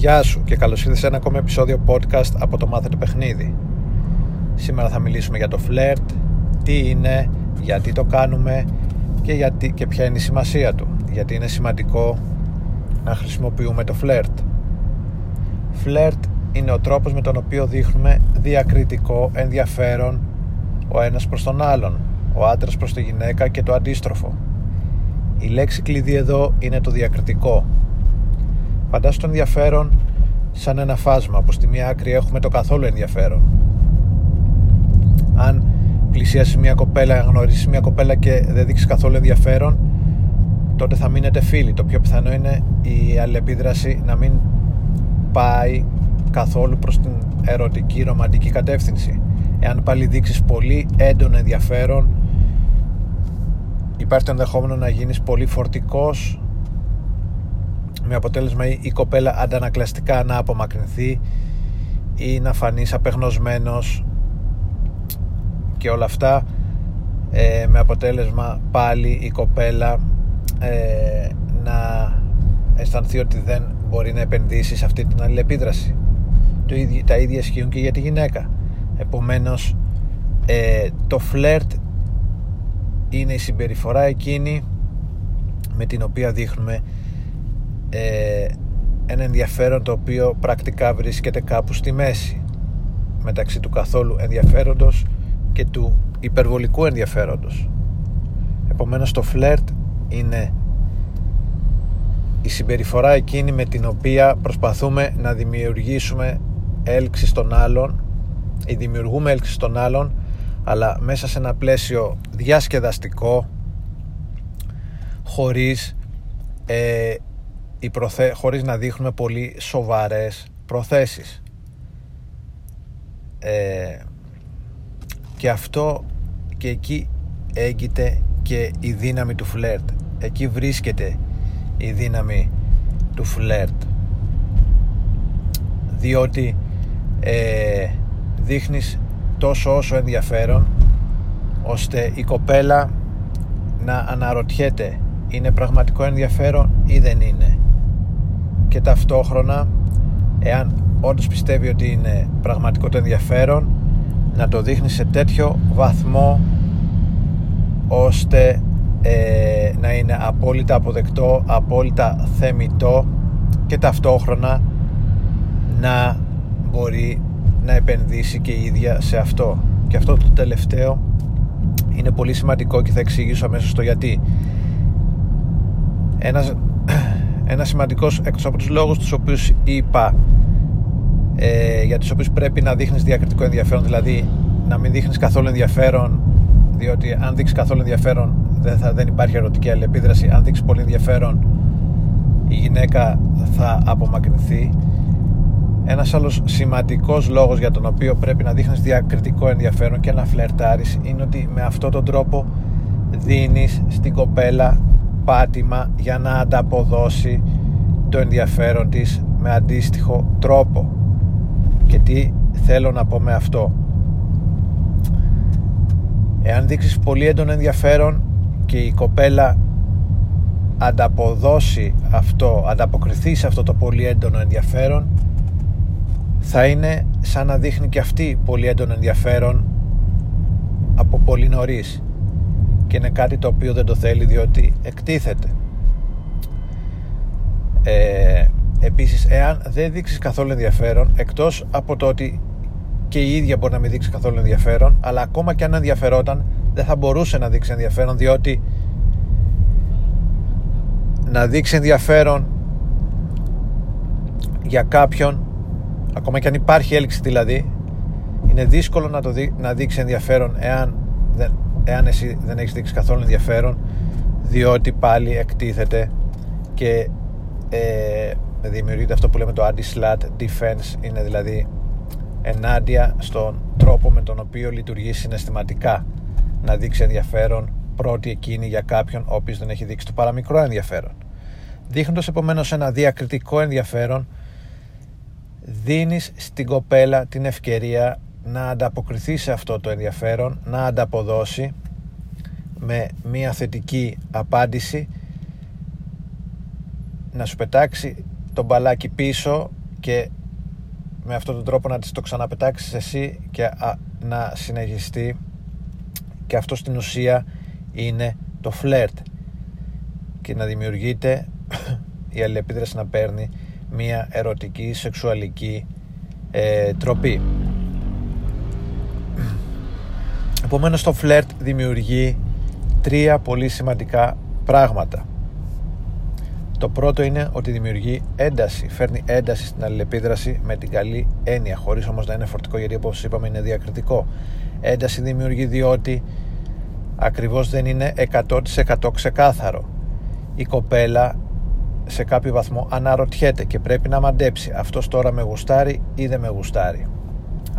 Γεια σου και καλώς ήρθες σε ένα ακόμα επεισόδιο podcast από το Μάθετε Παιχνίδι. Σήμερα θα μιλήσουμε για το φλερτ, τι είναι, γιατί το κάνουμε και, γιατί, και ποια είναι η σημασία του. Γιατί είναι σημαντικό να χρησιμοποιούμε το φλερτ. Φλερτ είναι ο τρόπος με τον οποίο δείχνουμε διακριτικό ενδιαφέρον ο ένας προς τον άλλον, ο άντρας προς τη γυναίκα και το αντίστροφο. Η λέξη κλειδί εδώ είναι το διακριτικό. Φαντάσου το ενδιαφέρον σαν ένα φάσμα. Από στη μία άκρη έχουμε το καθόλου ενδιαφέρον. Αν πλησιάσει μια κοπέλα, γνωρίσει μια κοπέλα και δεν δείξει καθόλου ενδιαφέρον, τότε θα μείνετε φίλοι. Το πιο πιθανό είναι η αλληλεπίδραση να μην πάει καθόλου προς την ερωτική ρομαντική κατεύθυνση. Εάν πάλι δείξεις πολύ έντονο ενδιαφέρον, υπάρχει το ενδεχόμενο να γίνεις πολύ φορτικός με αποτέλεσμα η κοπέλα αντανακλαστικά να απομακρυνθεί ή να φανείς απεγνωσμένος και όλα αυτά ε, με αποτέλεσμα πάλι η κοπέλα ε, να αισθανθεί ότι δεν μπορεί να επενδύσει σε αυτή την αλληλεπίδραση. Το ίδιο, τα ίδια ισχύουν και για τη γυναίκα. Επομένως ε, το φλερτ είναι η συμπεριφορά εκείνη με την οποία δείχνουμε ε, ένα ενδιαφέρον το οποίο πρακτικά βρίσκεται κάπου στη μέση μεταξύ του καθόλου ενδιαφέροντος και του υπερβολικού ενδιαφέροντος. Επομένως το φλερτ είναι η συμπεριφορά εκείνη με την οποία προσπαθούμε να δημιουργήσουμε έλξη στον άλλον ή δημιουργούμε έλξη στον άλλον αλλά μέσα σε ένα πλαίσιο διασκεδαστικό χωρίς ε, οι προθέ... χωρίς να δείχνουμε πολύ σοβαρές προθέσεις. Ε, και αυτό και εκεί έγκυται και η δύναμη του φλερτ. Εκεί βρίσκεται η δύναμη του φλερτ. Διότι ε, δείχνεις τόσο όσο ενδιαφέρον ώστε η κοπέλα να αναρωτιέται είναι πραγματικό ενδιαφέρον ή δεν είναι και ταυτόχρονα εάν όντως πιστεύει ότι είναι πραγματικό το ενδιαφέρον να το δείχνει σε τέτοιο βαθμό ώστε ε, να είναι απόλυτα αποδεκτό, απόλυτα θεμητό και ταυτόχρονα να μπορεί να επενδύσει και η ίδια σε αυτό. Και αυτό το τελευταίο είναι πολύ σημαντικό και θα εξηγήσω αμέσως το γιατί. Ένας ένας σημαντικός εκτός από τους λόγους τους οποίους είπα ε, για τους οποίους πρέπει να δείχνεις διακριτικό ενδιαφέρον δηλαδή να μην δείχνεις καθόλου ενδιαφέρον διότι αν δείξεις καθόλου ενδιαφέρον δεν, θα, δεν υπάρχει ερωτική αλληλεπίδραση. Αν δείξεις πολύ ενδιαφέρον η γυναίκα θα απομακρυνθεί. Ένας άλλος σημαντικός λόγος για τον οποίο πρέπει να δείχνεις διακριτικό ενδιαφέρον και να φλερτάρεις είναι ότι με αυτόν τον τρόπο δίνεις στην κοπέλα πάτημα για να ανταποδώσει το ενδιαφέρον της με αντίστοιχο τρόπο. Και τι θέλω να πω με αυτό. Εάν δείξεις πολύ έντονο ενδιαφέρον και η κοπέλα ανταποδώσει αυτό ανταποκριθεί σε αυτό το πολύ έντονο ενδιαφέρον θα είναι σαν να δείχνει και αυτή πολύ έντονο ενδιαφέρον από πολύ νωρίς και είναι κάτι το οποίο δεν το θέλει διότι εκτίθεται. Ε, επίσης εάν δεν δείξεις καθόλου ενδιαφέρον εκτός από το ότι και η ίδια μπορεί να μην δείξει καθόλου ενδιαφέρον αλλά ακόμα και αν ενδιαφερόταν δεν θα μπορούσε να δείξει ενδιαφέρον διότι να δείξει ενδιαφέρον για κάποιον ακόμα και αν υπάρχει έλξη δηλαδή είναι δύσκολο να, το δει, να δείξει ενδιαφέρον εάν δεν, εάν εσύ δεν έχεις δείξει καθόλου ενδιαφέρον διότι πάλι εκτίθεται και ε, δημιουργείται αυτό που λέμε το anti-slut defense είναι δηλαδή ενάντια στον τρόπο με τον οποίο λειτουργεί συναισθηματικά να δείξει ενδιαφέρον πρώτη εκείνη για κάποιον ο οποίος δεν έχει δείξει το παραμικρό ενδιαφέρον. Δείχνοντας επομένως ένα διακριτικό ενδιαφέρον δίνεις στην κοπέλα την ευκαιρία να ανταποκριθεί σε αυτό το ενδιαφέρον, να ανταποδώσει με μια θετική απάντηση να σου πετάξει το μπαλάκι πίσω και με αυτόν τον τρόπο να της το ξαναπετάξεις εσύ και να συνεχιστεί. Και αυτό στην ουσία είναι το φλερτ και να δημιουργείται η αλληλεπίδραση να παίρνει μια ερωτική σεξουαλική ε, τροπή επομένως το φλερτ δημιουργεί τρία πολύ σημαντικά πράγματα το πρώτο είναι ότι δημιουργεί ένταση, φέρνει ένταση στην αλληλεπίδραση με την καλή έννοια, χωρίς όμως να είναι φορτικό γιατί όπως είπαμε είναι διακριτικό. Ένταση δημιουργεί διότι ακριβώς δεν είναι 100% ξεκάθαρο. Η κοπέλα σε κάποιο βαθμό αναρωτιέται και πρέπει να μαντέψει αυτός τώρα με γουστάρει ή δεν με γουστάρει.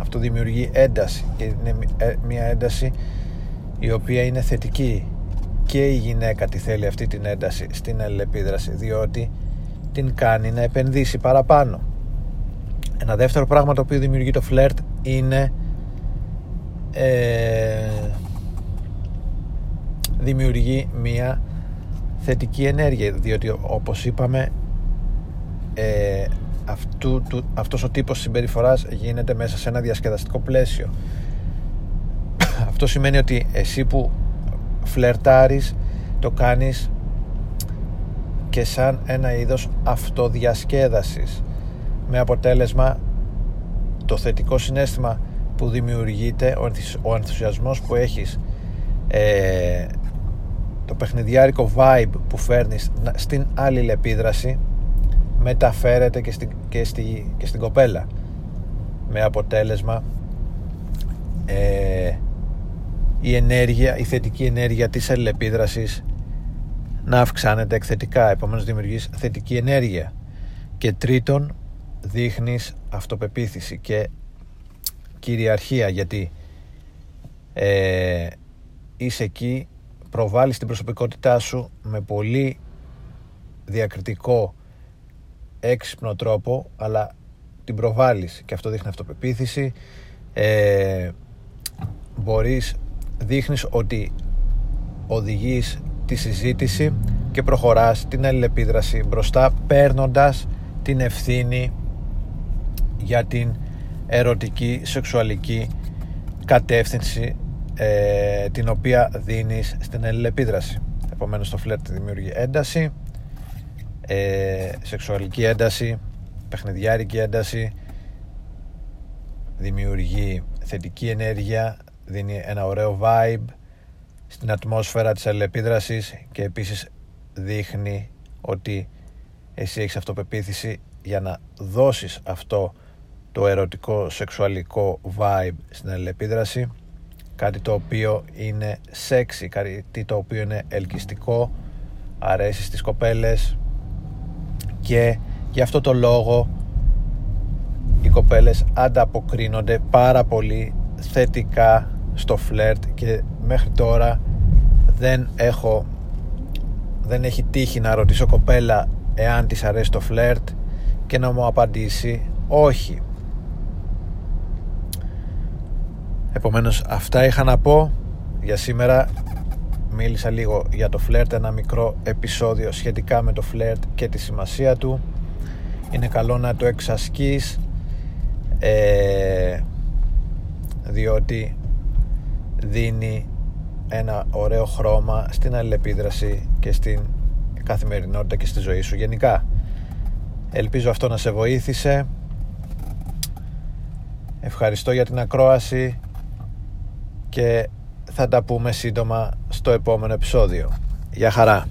Αυτό δημιουργεί ένταση και είναι ε, μια ένταση η οποία είναι θετική και η γυναίκα τη θέλει αυτή την ένταση στην αλληλεπίδραση διότι την κάνει να επενδύσει παραπάνω. Ένα δεύτερο πράγμα το οποίο δημιουργεί το φλερτ είναι ε, δημιουργεί μια θετική ενέργεια διότι όπως είπαμε ε, αυτού, του, αυτός ο τύπος συμπεριφοράς γίνεται μέσα σε ένα διασκεδαστικό πλαίσιο. Αυτό σημαίνει ότι εσύ που φλερτάρεις το κάνεις και σαν ένα είδος αυτοδιασκέδασης με αποτέλεσμα το θετικό συνέστημα που δημιουργείται ο ενθουσιασμός που έχεις ε, το παιχνιδιάρικο vibe που φέρνεις στην άλλη επίδραση μεταφέρεται και στην, και, στη, και στην κοπέλα. Με αποτέλεσμα ε, η ενέργεια, η θετική ενέργεια της αλληλεπίδρασης να αυξάνεται εκθετικά. Επομένως δημιουργείς θετική ενέργεια. Και τρίτον δείχνεις αυτοπεποίθηση και κυριαρχία γιατί ε, είσαι εκεί προβάλλεις την προσωπικότητά σου με πολύ διακριτικό έξυπνο τρόπο αλλά την προβάλλεις και αυτό δείχνει αυτοπεποίθηση. Ε, μπορείς δείχνεις ότι οδηγείς τη συζήτηση και προχωράς την αλληλεπίδραση μπροστά παίρνοντας την ευθύνη για την ερωτική σεξουαλική κατεύθυνση ε, την οποία δίνεις στην αλληλεπίδραση. Επομένως το φλερτ δημιουργεί ένταση ε, σεξουαλική ένταση παιχνιδιάρικη ένταση δημιουργεί θετική ενέργεια δίνει ένα ωραίο vibe στην ατμόσφαιρα της αλληλεπίδρασης και επίσης δείχνει ότι εσύ έχεις αυτοπεποίθηση για να δώσεις αυτό το ερωτικό σεξουαλικό vibe στην αλληλεπίδραση κάτι το οποίο είναι sexy, κάτι το οποίο είναι ελκυστικό αρέσει στις κοπέλες και γι' αυτό το λόγο οι κοπέλες ανταποκρίνονται πάρα πολύ θετικά στο φλερτ και μέχρι τώρα δεν έχω δεν έχει τύχει να ρωτήσω κοπέλα εάν της αρέσει το φλερτ και να μου απαντήσει όχι. Επομένως αυτά είχα να πω για σήμερα μίλησα λίγο για το φλερτ ένα μικρό επεισόδιο σχετικά με το φλερτ και τη σημασία του. Είναι καλό να το εξασκείς ε, διότι δίνει ένα ωραίο χρώμα στην αλληλεπίδραση και στην καθημερινότητα και στη ζωή σου γενικά. Ελπίζω αυτό να σε βοήθησε. Ευχαριστώ για την ακρόαση και θα τα πούμε σύντομα στο επόμενο επεισόδιο. Γεια χαρά!